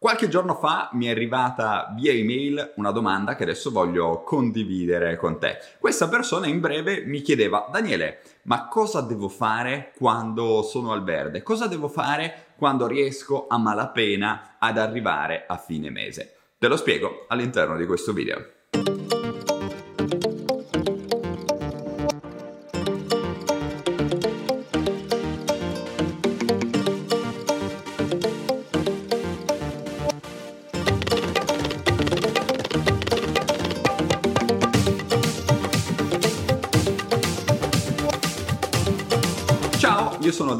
Qualche giorno fa mi è arrivata via email una domanda che adesso voglio condividere con te. Questa persona in breve mi chiedeva, Daniele, ma cosa devo fare quando sono al verde? Cosa devo fare quando riesco a malapena ad arrivare a fine mese? Te lo spiego all'interno di questo video.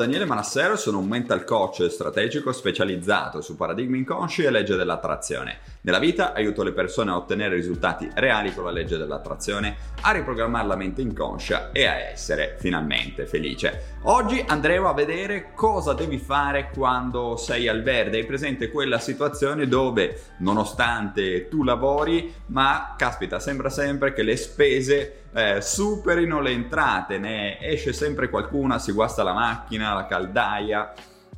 Daniele Manassero sono un mental coach strategico specializzato su paradigmi inconsci e legge dell'attrazione. Nella vita aiuto le persone a ottenere risultati reali con la legge dell'attrazione, a riprogrammare la mente inconscia e a essere finalmente felice. Oggi andremo a vedere cosa devi fare quando sei al verde. Hai presente quella situazione dove, nonostante tu lavori, ma caspita, sembra sempre che le spese eh, superino le entrate, ne esce sempre qualcuna, si guasta la macchina, la caldaia,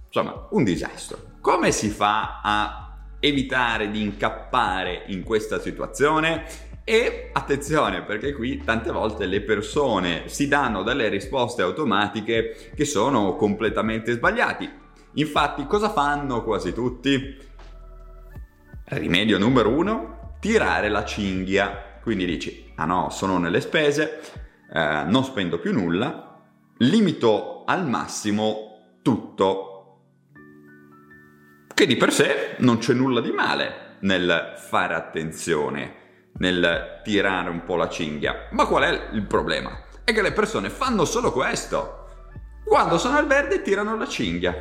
insomma un disastro. Come si fa a evitare di incappare in questa situazione? E attenzione perché qui tante volte le persone si danno delle risposte automatiche che sono completamente sbagliate. Infatti cosa fanno quasi tutti? Rimedio numero uno, tirare la cinghia quindi dici, ah no, sono nelle spese, eh, non spendo più nulla, limito al massimo tutto. Che di per sé non c'è nulla di male nel fare attenzione, nel tirare un po' la cinghia. Ma qual è il problema? È che le persone fanno solo questo. Quando sono al verde tirano la cinghia.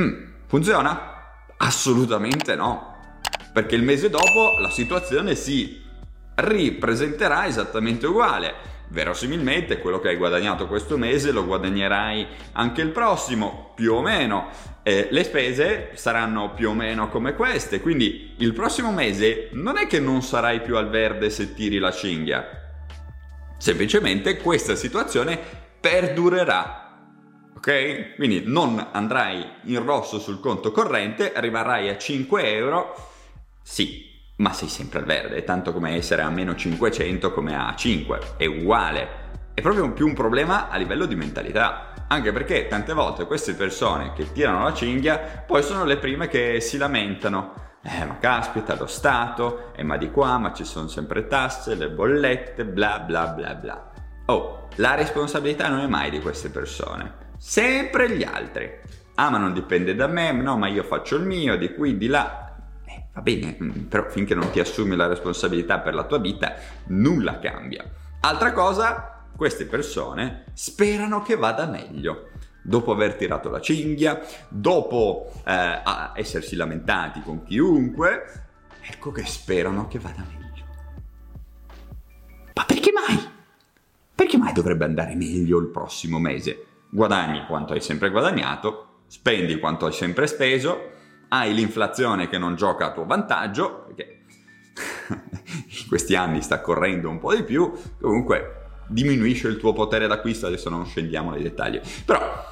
Mm, funziona? Assolutamente no. Perché il mese dopo la situazione si ripresenterà esattamente uguale. Verosimilmente quello che hai guadagnato questo mese lo guadagnerai anche il prossimo, più o meno. Eh, le spese saranno più o meno come queste, quindi il prossimo mese non è che non sarai più al verde se tiri la cinghia. Semplicemente questa situazione perdurerà. Ok? Quindi non andrai in rosso sul conto corrente, arriverai a 5 euro. Sì, ma sei sempre al verde, tanto come essere a meno 500 come a 5, è uguale. È proprio più un problema a livello di mentalità, anche perché tante volte queste persone che tirano la cinghia poi sono le prime che si lamentano. Eh, ma caspita, lo Stato, eh, ma di qua, ma ci sono sempre tasse, le bollette, bla bla bla bla. Oh, la responsabilità non è mai di queste persone, sempre gli altri. Ah, ma non dipende da me, no, ma io faccio il mio, di qui, di là. Va bene, mm, però finché non ti assumi la responsabilità per la tua vita, nulla cambia. Altra cosa, queste persone sperano che vada meglio. Dopo aver tirato la cinghia, dopo eh, essersi lamentati con chiunque, ecco che sperano che vada meglio. Ma perché mai? Perché mai dovrebbe andare meglio il prossimo mese? Guadagni quanto hai sempre guadagnato, spendi quanto hai sempre speso, hai l'inflazione che non gioca a tuo vantaggio, perché in questi anni sta correndo un po' di più, comunque diminuisce il tuo potere d'acquisto, adesso non scendiamo nei dettagli, però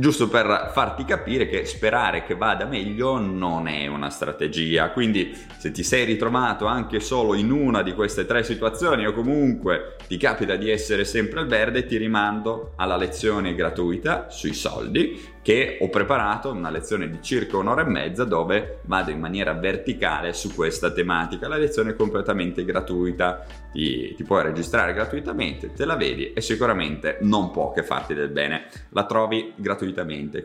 giusto per farti capire che sperare che vada meglio non è una strategia. Quindi se ti sei ritrovato anche solo in una di queste tre situazioni o comunque ti capita di essere sempre al verde, ti rimando alla lezione gratuita sui soldi che ho preparato, una lezione di circa un'ora e mezza dove vado in maniera verticale su questa tematica. La lezione è completamente gratuita, ti, ti puoi registrare gratuitamente, te la vedi e sicuramente non può che farti del bene. La trovi gratuitamente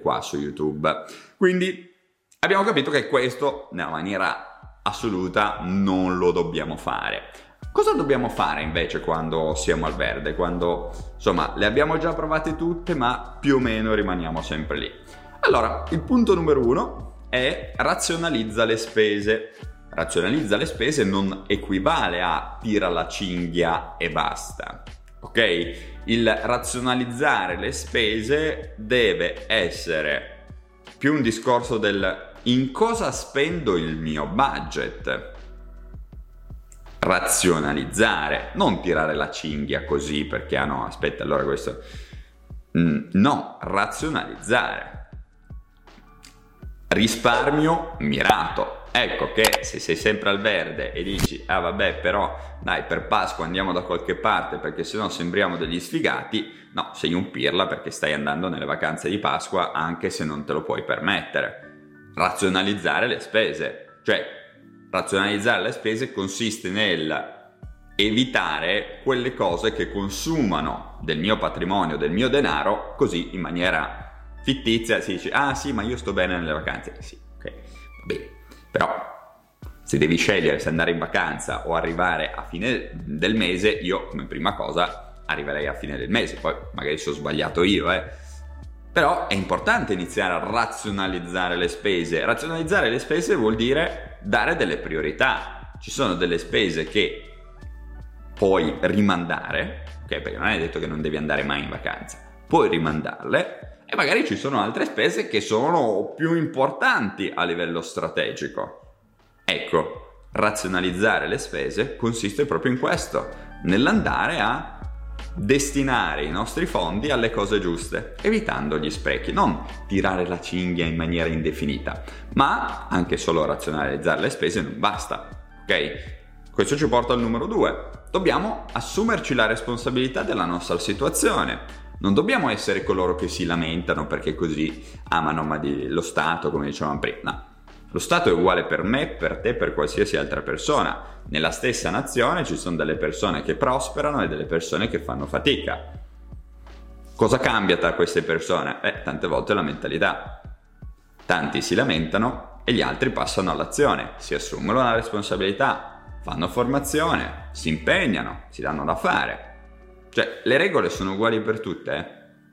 qua su YouTube. Quindi abbiamo capito che questo nella maniera assoluta non lo dobbiamo fare. Cosa dobbiamo fare invece quando siamo al verde? Quando insomma le abbiamo già provate tutte ma più o meno rimaniamo sempre lì. Allora, il punto numero uno è razionalizza le spese. Razionalizza le spese non equivale a tira la cinghia e basta. Ok? Il razionalizzare le spese deve essere più un discorso del in cosa spendo il mio budget razionalizzare, non tirare la cinghia così perché ah no, aspetta, allora questo mm, no, razionalizzare. risparmio mirato. Ecco che se sei sempre al verde e dici, ah vabbè però dai per Pasqua andiamo da qualche parte perché sennò sembriamo degli sfigati, no, sei un pirla perché stai andando nelle vacanze di Pasqua anche se non te lo puoi permettere. Razionalizzare le spese, cioè razionalizzare le spese consiste nel evitare quelle cose che consumano del mio patrimonio, del mio denaro, così in maniera fittizia si dice, ah sì, ma io sto bene nelle vacanze. Sì, ok, va bene. Però se devi scegliere se andare in vacanza o arrivare a fine del mese, io come prima cosa arriverei a fine del mese, poi magari sono sbagliato io, eh. Però è importante iniziare a razionalizzare le spese. Razionalizzare le spese vuol dire dare delle priorità. Ci sono delle spese che puoi rimandare, ok? Perché non è detto che non devi andare mai in vacanza, puoi rimandarle e magari ci sono altre spese che sono più importanti a livello strategico. Ecco, razionalizzare le spese consiste proprio in questo, nell'andare a destinare i nostri fondi alle cose giuste, evitando gli sprechi, non tirare la cinghia in maniera indefinita, ma anche solo razionalizzare le spese non basta, ok? Questo ci porta al numero due. Dobbiamo assumerci la responsabilità della nostra situazione. Non dobbiamo essere coloro che si lamentano perché così amano ma di, lo Stato, come dicevamo prima. No. Lo Stato è uguale per me, per te, per qualsiasi altra persona. Nella stessa nazione ci sono delle persone che prosperano e delle persone che fanno fatica. Cosa cambia tra queste persone? Beh, tante volte la mentalità. Tanti si lamentano e gli altri passano all'azione, si assumono la responsabilità, fanno formazione, si impegnano, si danno da fare. Cioè, le regole sono uguali per tutte, eh?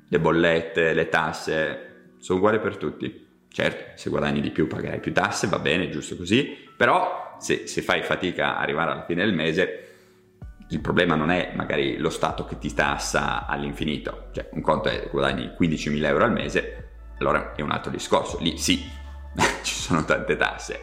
le bollette, le tasse, sono uguali per tutti. Certo, se guadagni di più pagherai più tasse, va bene, giusto così, però se, se fai fatica a arrivare alla fine del mese, il problema non è magari lo Stato che ti tassa all'infinito, cioè un conto è guadagni 15.000 euro al mese, allora è un altro discorso, lì sì, ci sono tante tasse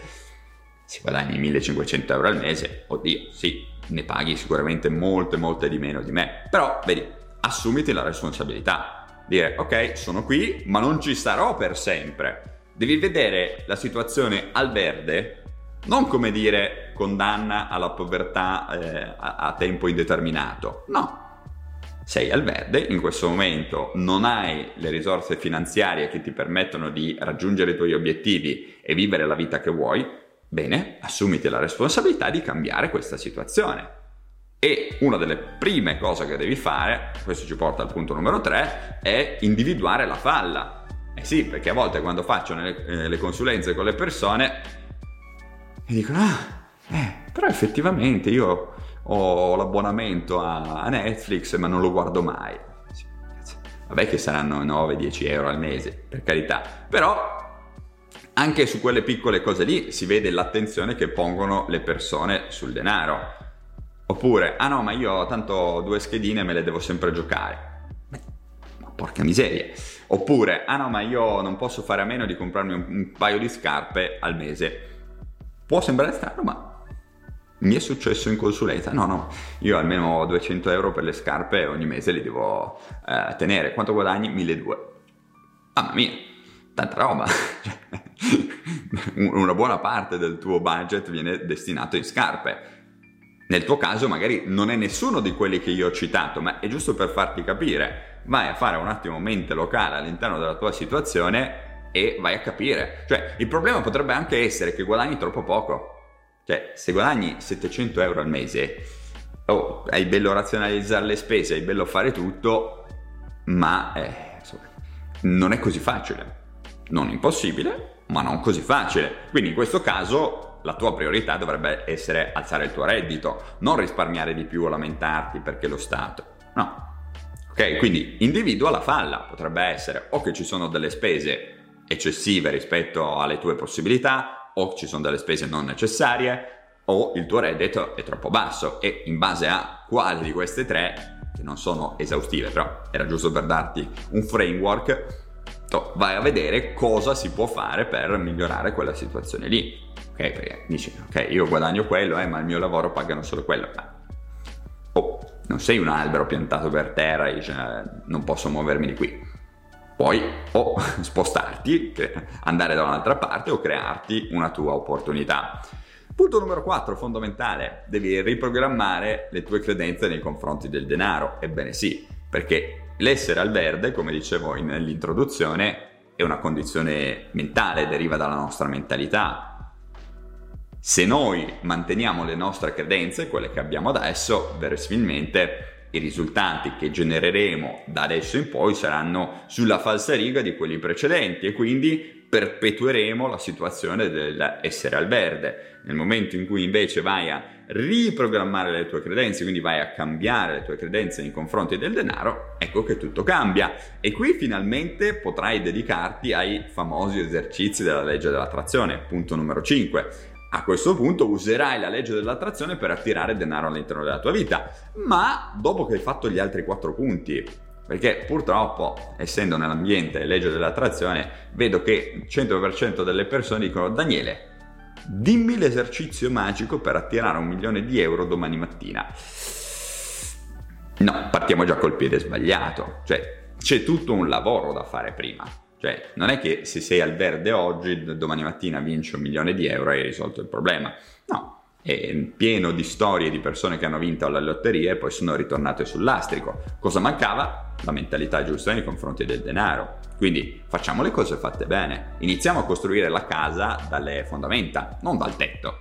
se guadagni 1500 euro al mese, oddio, sì, ne paghi sicuramente molte, molte di meno di me. Però, vedi, assumiti la responsabilità. Dire, ok, sono qui, ma non ci starò per sempre. Devi vedere la situazione al verde, non come dire condanna alla povertà eh, a, a tempo indeterminato. No, sei al verde, in questo momento non hai le risorse finanziarie che ti permettono di raggiungere i tuoi obiettivi e vivere la vita che vuoi, Bene, assumiti la responsabilità di cambiare questa situazione. E una delle prime cose che devi fare, questo ci porta al punto numero 3, è individuare la falla. Eh sì, perché a volte quando faccio le, eh, le consulenze con le persone mi dicono, ah, eh, però effettivamente io ho l'abbonamento a, Netflix ma non lo guardo mai. Vabbè che saranno 9-10 euro al mese, per carità, però anche su quelle piccole cose lì si vede l'attenzione che pongono le persone sul denaro. Oppure, ah no, ma io tanto due schedine me le devo sempre giocare. Ma porca miseria. Oppure, ah no, ma io non posso fare a meno di comprarmi un, un paio di scarpe al mese. Può sembrare strano, ma mi è successo in consulenza. No, no, io almeno 200 euro per le scarpe ogni mese li devo eh, tenere. Quanto guadagni? 1200. Mamma mia, tanta roba. Una buona parte del tuo budget viene destinato in scarpe. Nel tuo caso magari non è nessuno di quelli che io ho citato, ma è giusto per farti capire. Vai a fare un attimo mente locale all'interno della tua situazione e vai a capire. Cioè, il problema potrebbe anche essere che guadagni troppo poco. Cioè, se guadagni 700 euro al mese, oh, hai bello razionalizzare le spese, hai bello fare tutto, ma eh, insomma, non è così facile non impossibile, ma non così facile. Quindi in questo caso la tua priorità dovrebbe essere alzare il tuo reddito, non risparmiare di più o lamentarti perché lo Stato. No. Ok, quindi individua la falla, potrebbe essere o che ci sono delle spese eccessive rispetto alle tue possibilità, o ci sono delle spese non necessarie, o il tuo reddito è troppo basso e in base a quale di queste tre, che non sono esaustive, però era giusto per darti un framework, vai a vedere cosa si può fare per migliorare quella situazione lì. Ok, perché dici, ok, io guadagno quello, eh, ma il mio lavoro pagano solo quello. Ma, oh, non sei un albero piantato per terra e dici, eh, non posso muovermi di qui. puoi o spostarti, andare da un'altra parte o crearti una tua opportunità. Punto numero 4, fondamentale, devi riprogrammare le tue credenze nei confronti del denaro. Ebbene sì, perché l'essere al verde, come dicevo nell'introduzione, è una condizione mentale, deriva dalla nostra mentalità. Se noi manteniamo le nostre credenze, quelle che abbiamo adesso, verosimilmente i risultati che genereremo da adesso in poi saranno sulla falsariga di quelli precedenti e quindi perpetueremo la situazione dell'essere al verde. Nel momento in cui invece vai a riprogrammare le tue credenze, quindi vai a cambiare le tue credenze nei confronti del denaro, ecco che tutto cambia. E qui finalmente potrai dedicarti ai famosi esercizi della legge dell'attrazione, punto numero 5 a questo punto userai la legge dell'attrazione per attirare denaro all'interno della tua vita, ma dopo che hai fatto gli altri quattro punti, perché purtroppo, essendo nell'ambiente legge dell'attrazione, vedo che il 100% delle persone dicono Daniele, dimmi l'esercizio magico per attirare un milione di euro domani mattina. No, partiamo già col piede sbagliato, cioè c'è tutto un lavoro da fare prima. Cioè, non è che se sei al verde oggi, domani mattina vinci un milione di euro e hai risolto il problema. No, è pieno di storie di persone che hanno vinto alla lotteria e poi sono ritornate sull'astrico. Cosa mancava? La mentalità giusta nei confronti del denaro. Quindi facciamo le cose fatte bene. Iniziamo a costruire la casa dalle fondamenta, non dal tetto.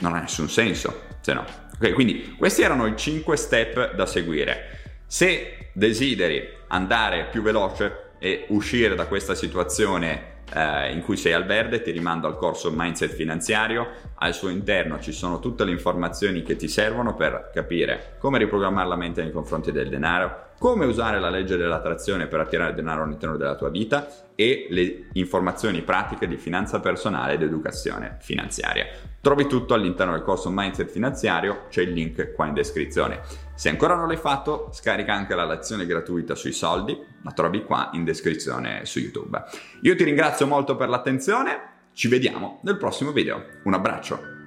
Non ha nessun senso, se no. Ok, quindi questi erano i 5 step da seguire. Se desideri andare più veloce, e uscire da questa situazione eh, in cui sei al verde, ti rimando al corso Mindset finanziario. Al suo interno ci sono tutte le informazioni che ti servono per capire come riprogrammare la mente nei confronti del denaro, come usare la legge dell'attrazione per attirare denaro all'interno della tua vita e le informazioni pratiche di finanza personale ed educazione finanziaria. Trovi tutto all'interno del corso Mindset finanziario, c'è il link qua in descrizione. Se ancora non l'hai fatto, scarica anche la lezione gratuita sui soldi, la trovi qua in descrizione su YouTube. Io ti ringrazio molto per l'attenzione, ci vediamo nel prossimo video. Un abbraccio!